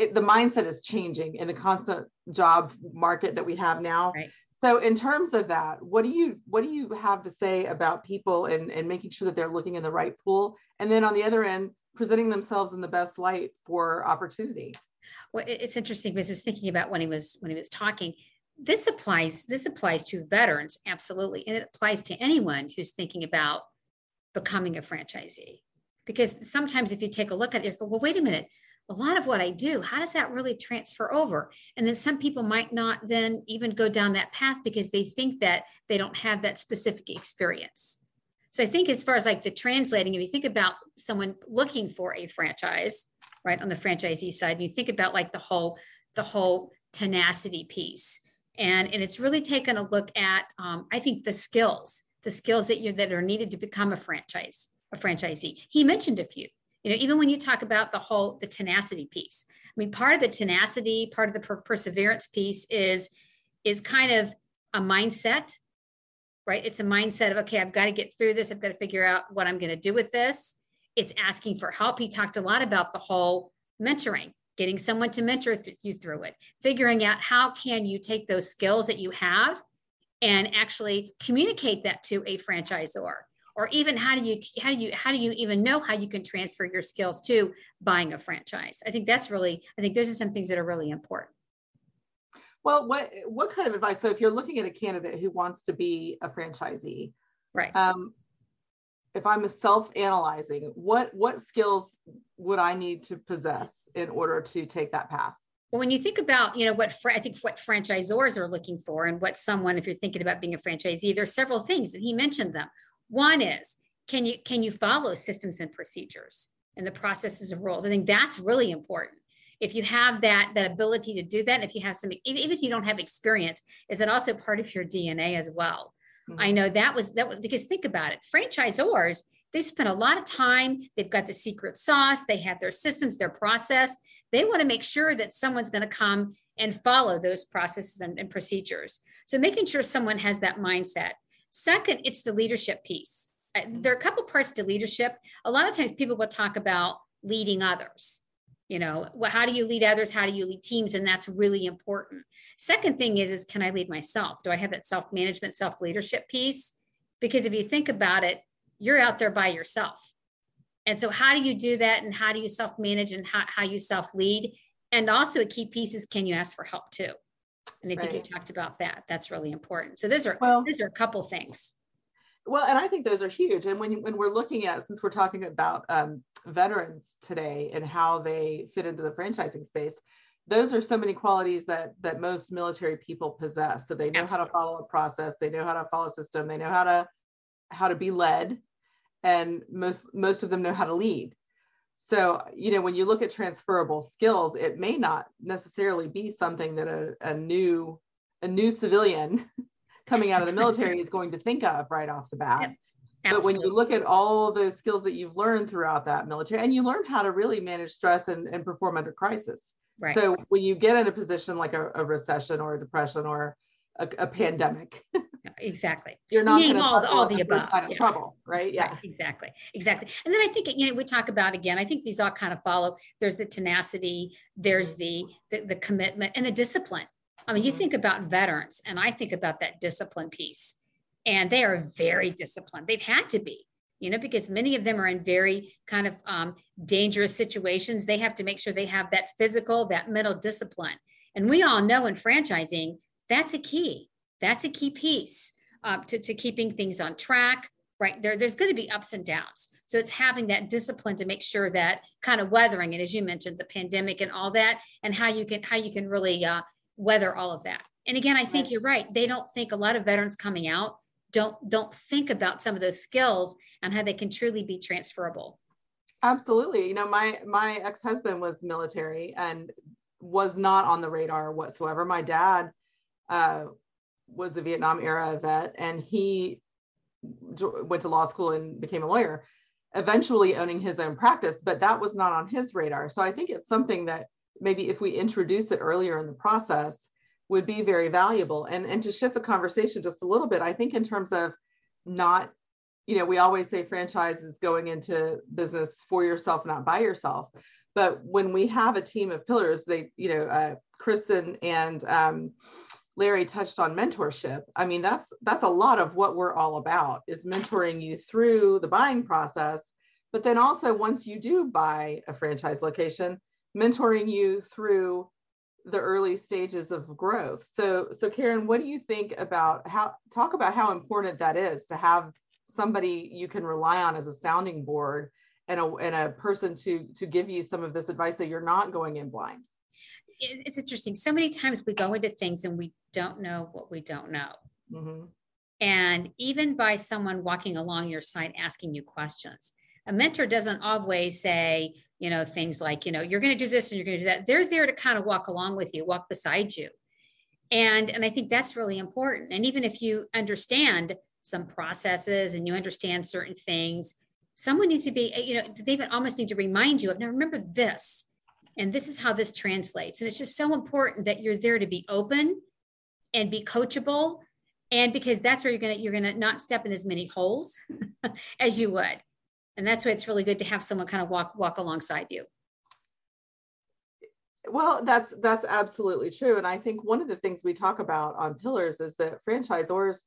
it, the mindset is changing in the constant job market that we have now Right. so in terms of that what do you what do you have to say about people and and making sure that they're looking in the right pool and then on the other end presenting themselves in the best light for opportunity Well, it's interesting because I was thinking about when he was when he was talking. This applies. This applies to veterans, absolutely, and it applies to anyone who's thinking about becoming a franchisee. Because sometimes, if you take a look at it, you go, "Well, wait a minute. A lot of what I do, how does that really transfer over?" And then some people might not then even go down that path because they think that they don't have that specific experience. So I think as far as like the translating, if you think about someone looking for a franchise, right on the franchisee side, you think about like the whole the whole tenacity piece, and and it's really taken a look at um, I think the skills the skills that you that are needed to become a franchise, a franchisee. He mentioned a few. You know, even when you talk about the whole the tenacity piece. I mean, part of the tenacity, part of the per- perseverance piece is is kind of a mindset, right? It's a mindset of okay, I've got to get through this. I've got to figure out what I'm going to do with this. It's asking for help. He talked a lot about the whole mentoring getting someone to mentor th- you through it figuring out how can you take those skills that you have and actually communicate that to a franchisor or even how do you how do you how do you even know how you can transfer your skills to buying a franchise? I think that's really i think those are some things that are really important. Well what what kind of advice so if you're looking at a candidate who wants to be a franchisee right. um, if i'm self-analyzing what what skills would i need to possess in order to take that path? Well, when you think about, you know, what fr- I think what franchisors are looking for and what someone, if you're thinking about being a franchisee, there's several things, and he mentioned them. One is, can you can you follow systems and procedures and the processes and rules? I think that's really important. If you have that that ability to do that, And if you have some, even if you don't have experience, is that also part of your DNA as well? Mm-hmm. I know that was that was because think about it, franchisors they spend a lot of time. They've got the secret sauce. They have their systems, their process they want to make sure that someone's going to come and follow those processes and, and procedures. So making sure someone has that mindset. Second, it's the leadership piece. Uh, there are a couple parts to leadership. A lot of times people will talk about leading others. You know, well, how do you lead others? How do you lead teams? And that's really important. Second thing is, is can I lead myself? Do I have that self-management, self-leadership piece? Because if you think about it, you're out there by yourself. And so, how do you do that? And how do you self manage and how, how you self lead? And also, a key piece is can you ask for help too? And I think right. you talked about that. That's really important. So, those are, well, those are a couple things. Well, and I think those are huge. And when, when we're looking at, since we're talking about um, veterans today and how they fit into the franchising space, those are so many qualities that that most military people possess. So they know Absolutely. how to follow a process, they know how to follow a system, they know how to how to be led, and most most of them know how to lead so you know when you look at transferable skills it may not necessarily be something that a, a new a new civilian coming out of the military is going to think of right off the bat. But when you look at all those skills that you've learned throughout that military and you learn how to really manage stress and, and perform under crisis. Right. so when you get in a position like a, a recession or a depression or a, a pandemic exactly. You're not going to all, all the above. Yeah. trouble, right? Yeah, right, exactly, exactly. And then I think you know we talk about again. I think these all kind of follow. There's the tenacity. There's the the, the commitment and the discipline. I mean, you mm-hmm. think about veterans, and I think about that discipline piece, and they are very disciplined. They've had to be, you know, because many of them are in very kind of um, dangerous situations. They have to make sure they have that physical, that mental discipline. And we all know in franchising, that's a key that's a key piece uh, to, to keeping things on track, right? There, there's going to be ups and downs. So it's having that discipline to make sure that kind of weathering it, as you mentioned, the pandemic and all that, and how you can how you can really uh, weather all of that. And again, I think you're right. They don't think a lot of veterans coming out don't don't think about some of those skills and how they can truly be transferable. Absolutely. You know, my my ex-husband was military and was not on the radar whatsoever. My dad uh, was a Vietnam era vet and he went to law school and became a lawyer, eventually owning his own practice, but that was not on his radar. So I think it's something that maybe if we introduce it earlier in the process would be very valuable. And, and to shift the conversation just a little bit, I think in terms of not, you know, we always say franchise is going into business for yourself, not by yourself. But when we have a team of pillars, they, you know, uh, Kristin and um, Larry touched on mentorship. I mean, that's that's a lot of what we're all about is mentoring you through the buying process, but then also once you do buy a franchise location, mentoring you through the early stages of growth. So so Karen, what do you think about how talk about how important that is to have somebody you can rely on as a sounding board and a, and a person to to give you some of this advice that you're not going in blind? It's interesting. So many times we go into things and we don't know what we don't know. Mm-hmm. And even by someone walking along your side asking you questions, a mentor doesn't always say, you know, things like, you know, you're going to do this and you're going to do that. They're there to kind of walk along with you, walk beside you. And, and I think that's really important. And even if you understand some processes and you understand certain things, someone needs to be, you know, they even almost need to remind you of, now remember this, and this is how this translates. And it's just so important that you're there to be open and be coachable. And because that's where you're gonna you're gonna not step in as many holes as you would. And that's why it's really good to have someone kind of walk walk alongside you. Well, that's that's absolutely true. And I think one of the things we talk about on pillars is that franchisors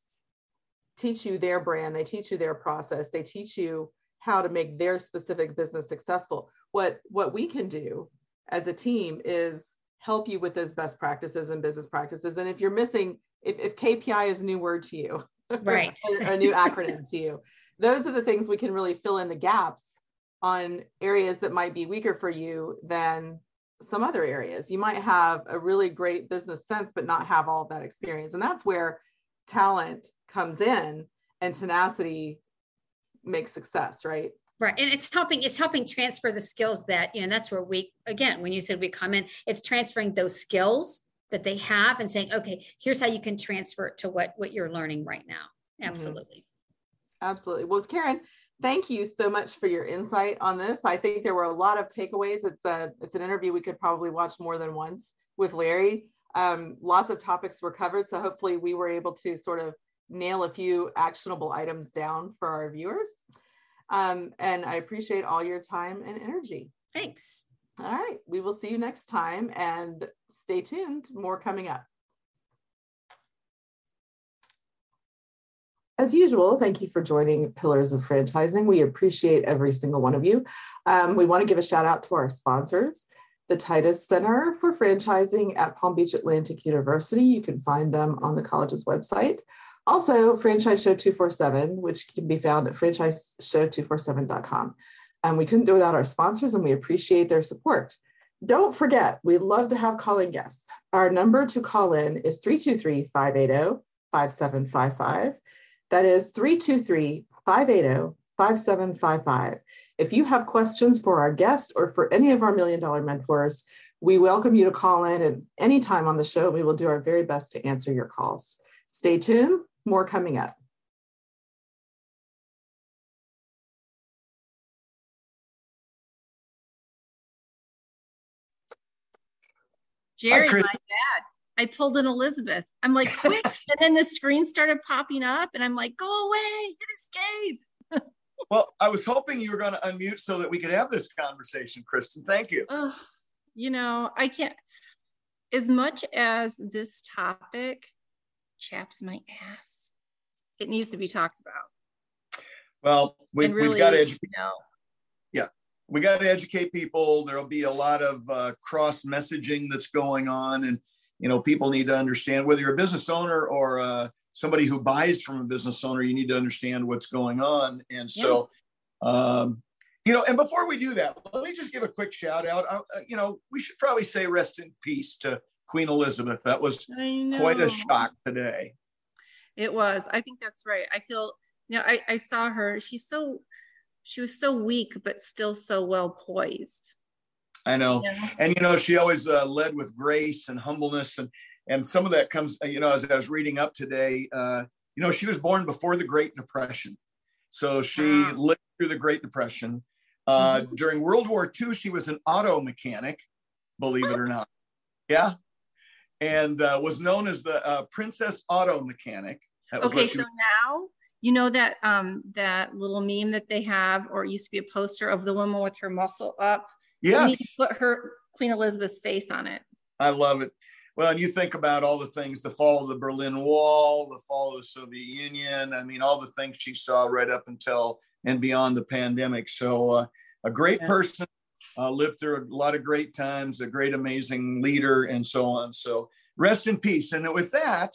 teach you their brand, they teach you their process, they teach you how to make their specific business successful. What what we can do as a team is help you with those best practices and business practices. And if you're missing, if, if KPI is a new word to you, right, a new acronym to you, those are the things we can really fill in the gaps on areas that might be weaker for you than some other areas. You might have a really great business sense, but not have all of that experience. And that's where talent comes in and tenacity makes success, right? Right. And it's helping, it's helping transfer the skills that, you know, that's where we, again, when you said we come in, it's transferring those skills that they have and saying, okay, here's how you can transfer it to what, what you're learning right now. Mm-hmm. Absolutely. Mm-hmm. Absolutely. Well, Karen, thank you so much for your insight on this. I think there were a lot of takeaways. It's a, it's an interview we could probably watch more than once with Larry. Um, lots of topics were covered. So hopefully we were able to sort of nail a few actionable items down for our viewers. Um, and I appreciate all your time and energy. Thanks. All right. We will see you next time and stay tuned. More coming up. As usual, thank you for joining Pillars of Franchising. We appreciate every single one of you. Um, we want to give a shout out to our sponsors, the Titus Center for Franchising at Palm Beach Atlantic University. You can find them on the college's website. Also, Franchise Show 247, which can be found at franchiseshow247.com. And we couldn't do without our sponsors, and we appreciate their support. Don't forget, we'd love to have calling guests. Our number to call in is 323 580 5755. That is 323 580 5755. If you have questions for our guests or for any of our million dollar mentors, we welcome you to call in at any time on the show. We will do our very best to answer your calls. Stay tuned. More coming up. Jerry, my dad. I pulled in Elizabeth. I'm like, quick. and then the screen started popping up, and I'm like, go away, hit escape. well, I was hoping you were going to unmute so that we could have this conversation, Kristin. Thank you. Oh, you know, I can't, as much as this topic chaps my ass, it needs to be talked about. Well, we, really, we've got to educate. You know, yeah, we got to educate people. There'll be a lot of uh, cross messaging that's going on, and you know, people need to understand whether you're a business owner or uh, somebody who buys from a business owner. You need to understand what's going on, and so. Yeah. Um, you know, and before we do that, let me just give a quick shout out. Uh, uh you know, we should probably say rest in peace to Queen Elizabeth. That was quite a shock today. It was. I think that's right. I feel, you know, I, I saw her. She's so, she was so weak, but still so well poised. I know. Yeah. And, you know, she always uh, led with grace and humbleness. And, and some of that comes, you know, as I was reading up today, uh, you know, she was born before the Great Depression. So she wow. lived through the Great Depression. Uh, mm-hmm. During World War II, she was an auto mechanic, believe it or not. Yeah and uh, was known as the uh, Princess Auto Mechanic. Okay, so now you know that um, that little meme that they have, or it used to be a poster of the woman with her muscle up. Yes, put her Queen Elizabeth's face on it. I love it. Well, and you think about all the things the fall of the Berlin Wall, the fall of the Soviet Union. I mean, all the things she saw right up until and beyond the pandemic. So, uh, a great yeah. person, uh, lived through a lot of great times, a great, amazing leader, and so on. So rest in peace. And with that,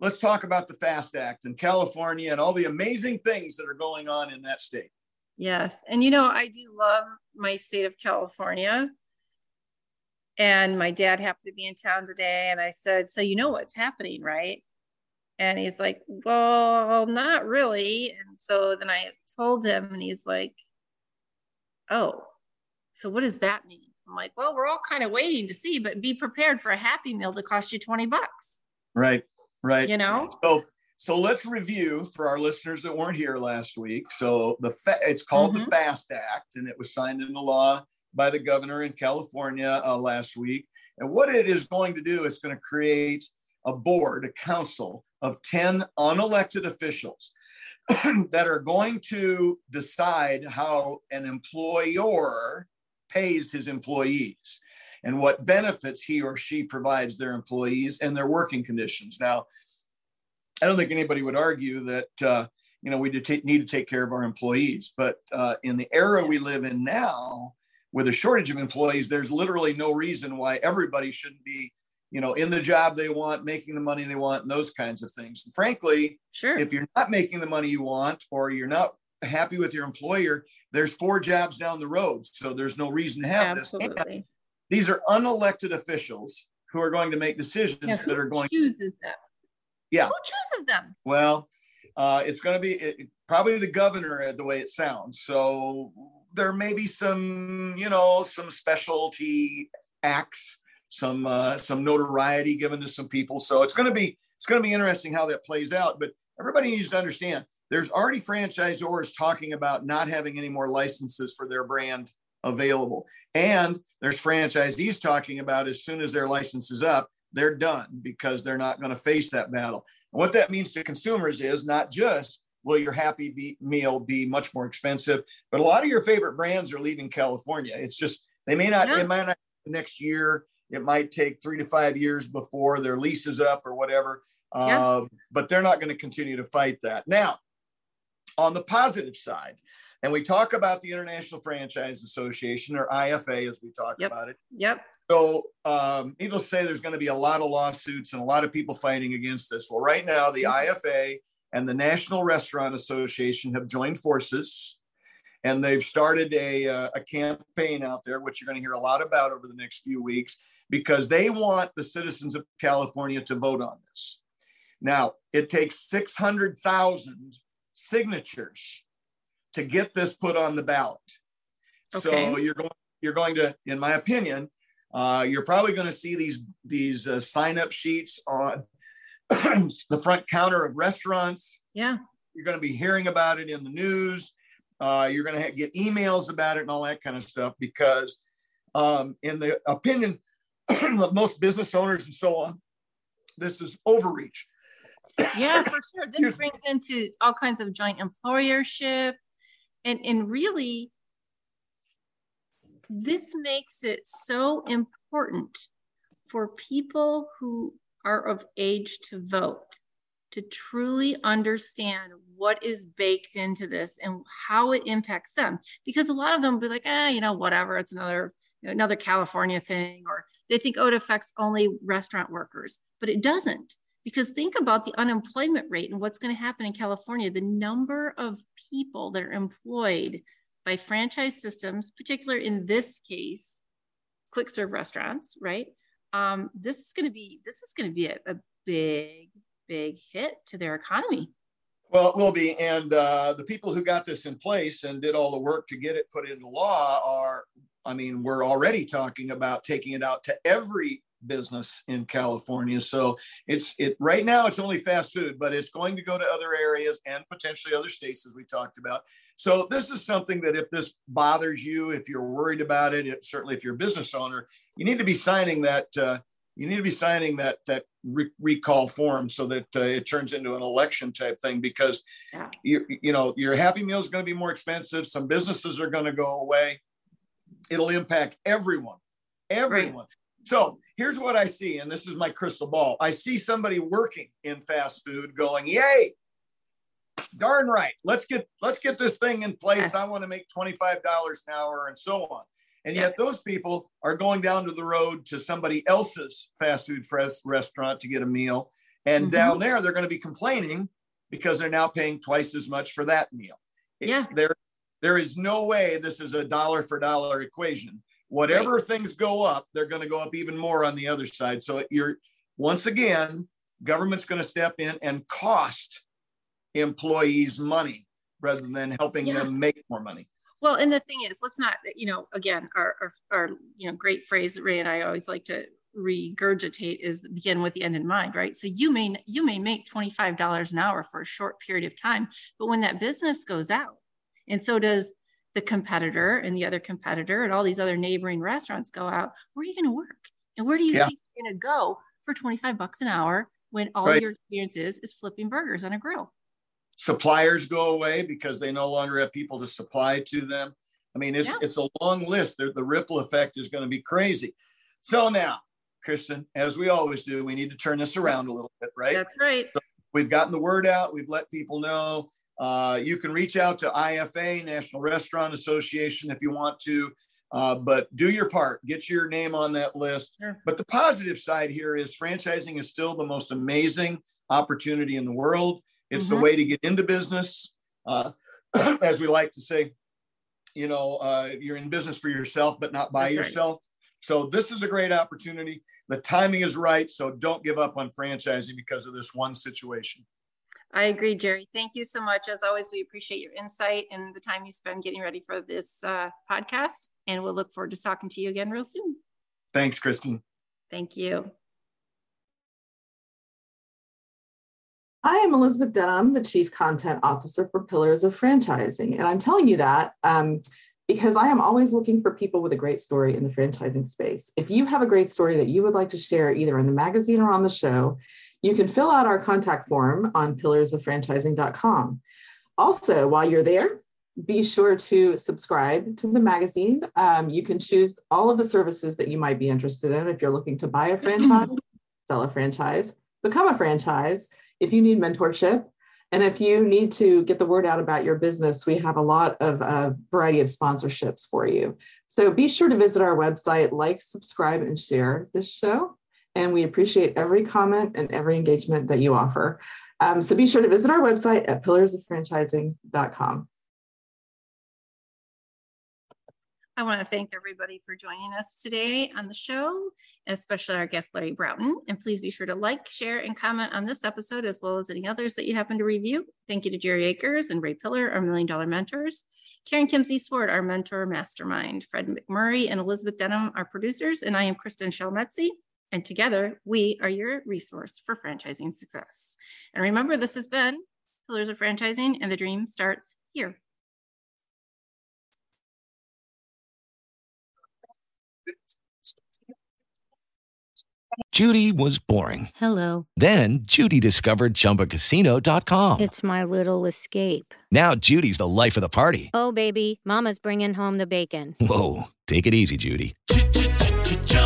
let's talk about the FAST Act in California and all the amazing things that are going on in that state. Yes. And you know, I do love my state of California. And my dad happened to be in town today. And I said, So you know what's happening, right? And he's like, Well, not really. And so then I told him, and he's like, Oh, so what does that mean? I'm like, well, we're all kind of waiting to see, but be prepared for a happy meal to cost you 20 bucks. Right. Right. You know? So so let's review for our listeners that weren't here last week. So the fa- it's called mm-hmm. the FAST Act, and it was signed into law by the governor in California uh, last week. And what it is going to do is going to create a board, a council of 10 unelected officials that are going to decide how an employer pays his employees and what benefits he or she provides their employees and their working conditions. Now, I don't think anybody would argue that uh, you know we need to take care of our employees, but uh, in the era we live in now, with a shortage of employees, there's literally no reason why everybody shouldn't be you know in the job they want, making the money they want, and those kinds of things. And frankly, sure. if you're not making the money you want, or you're not happy with your employer, there's four jobs down the road, so there's no reason to have Absolutely. this. And these are unelected officials who are going to make decisions yeah, that are going. Chooses them yeah. Who chooses them? Well, uh, it's going to be it, probably the governor, uh, the way it sounds. So there may be some, you know, some specialty acts, some uh, some notoriety given to some people. So it's going to be it's going to be interesting how that plays out. But everybody needs to understand there's already franchisors talking about not having any more licenses for their brand available. And there's franchisees talking about as soon as their license is up, they're done because they're not going to face that battle. And what that means to consumers is not just will your happy be- meal be much more expensive, but a lot of your favorite brands are leaving California. It's just they may not. Yeah. It might not next year. It might take three to five years before their lease is up or whatever. Yeah. Uh, but they're not going to continue to fight that. Now, on the positive side, and we talk about the International Franchise Association or IFA as we talk yep. about it. Yep. So, um, needless to say, there's going to be a lot of lawsuits and a lot of people fighting against this. Well, right now, the IFA and the National Restaurant Association have joined forces and they've started a, uh, a campaign out there, which you're going to hear a lot about over the next few weeks, because they want the citizens of California to vote on this. Now, it takes 600,000 signatures to get this put on the ballot. Okay. So you're going, you're going to, in my opinion, uh, you're probably going to see these these uh, sign up sheets on the front counter of restaurants. Yeah, you're going to be hearing about it in the news. Uh, you're going to get emails about it and all that kind of stuff because, um, in the opinion of most business owners and so on, this is overreach. Yeah, for sure. This brings into all kinds of joint employership, and and really this makes it so important for people who are of age to vote to truly understand what is baked into this and how it impacts them. Because a lot of them will be like ah you know whatever it's another you know, another california thing or they think oh it affects only restaurant workers. But it doesn't because think about the unemployment rate and what's going to happen in california the number of people that are employed by franchise systems, particular in this case, quick serve restaurants, right? Um, this is going to be this is going to be a, a, big, big hit to their economy. Well, it will be, and uh, the people who got this in place and did all the work to get it put into law are, I mean, we're already talking about taking it out to every business in California. So it's it right now it's only fast food, but it's going to go to other areas and potentially other states as we talked about. So this is something that if this bothers you, if you're worried about it, if, certainly if you're a business owner, you need to be signing that. Uh, you need to be signing that that re- recall form so that uh, it turns into an election type thing because yeah. you you know your Happy Meal is going to be more expensive. Some businesses are going to go away. It'll impact everyone, everyone. Right. So here's what I see, and this is my crystal ball. I see somebody working in fast food going, yay, darn right. Let's get let's get this thing in place. I want to make $25 an hour and so on. And yet those people are going down to the road to somebody else's fast food restaurant to get a meal. And mm-hmm. down there, they're going to be complaining because they're now paying twice as much for that meal. Yeah. There, there is no way this is a dollar for dollar equation whatever right. things go up, they're going to go up even more on the other side. So you're once again, government's going to step in and cost employees money rather than helping yeah. them make more money. Well, and the thing is, let's not, you know, again, our, our, our, you know, great phrase Ray and I always like to regurgitate is begin with the end in mind, right? So you may you may make $25 an hour for a short period of time, but when that business goes out, and so does the competitor and the other competitor and all these other neighboring restaurants go out, where are you going to work? And where do you yeah. think you're going to go for 25 bucks an hour when all right. your experience is is flipping burgers on a grill? Suppliers go away because they no longer have people to supply to them. I mean, it's yeah. it's a long list. The, the ripple effect is going to be crazy. So now, Kristin, as we always do, we need to turn this around a little bit, right? That's right. So we've gotten the word out. We've let people know. Uh, you can reach out to IFA, National Restaurant Association, if you want to. Uh, but do your part, get your name on that list. Sure. But the positive side here is franchising is still the most amazing opportunity in the world. It's mm-hmm. the way to get into business. Uh, as we like to say, you know, uh, you're in business for yourself, but not by That's yourself. Right. So this is a great opportunity. The timing is right. So don't give up on franchising because of this one situation. I agree, Jerry. Thank you so much. As always, we appreciate your insight and the time you spend getting ready for this uh, podcast. And we'll look forward to talking to you again real soon. Thanks, Kristin. Thank you. I am Elizabeth Denham, the Chief Content Officer for Pillars of Franchising. And I'm telling you that um, because I am always looking for people with a great story in the franchising space. If you have a great story that you would like to share either in the magazine or on the show, you can fill out our contact form on pillarsoffranchising.com. Also, while you're there, be sure to subscribe to the magazine. Um, you can choose all of the services that you might be interested in if you're looking to buy a franchise, sell a franchise, become a franchise, if you need mentorship, and if you need to get the word out about your business, we have a lot of a uh, variety of sponsorships for you. So be sure to visit our website, like, subscribe, and share this show. And we appreciate every comment and every engagement that you offer. Um, so be sure to visit our website at pillarsoffranchising.com. I want to thank everybody for joining us today on the show, especially our guest, Larry Broughton. And please be sure to like, share, and comment on this episode as well as any others that you happen to review. Thank you to Jerry Akers and Ray Pillar, our Million Dollar Mentors, Karen Kimsey Sword, our mentor mastermind, Fred McMurray and Elizabeth Denham, our producers, and I am Kristin Selmeczy. And together, we are your resource for franchising success. And remember, this has been Pillars of Franchising, and the dream starts here. Judy was boring. Hello. Then Judy discovered chumbacasino.com. It's my little escape. Now Judy's the life of the party. Oh, baby, Mama's bringing home the bacon. Whoa. Take it easy, Judy.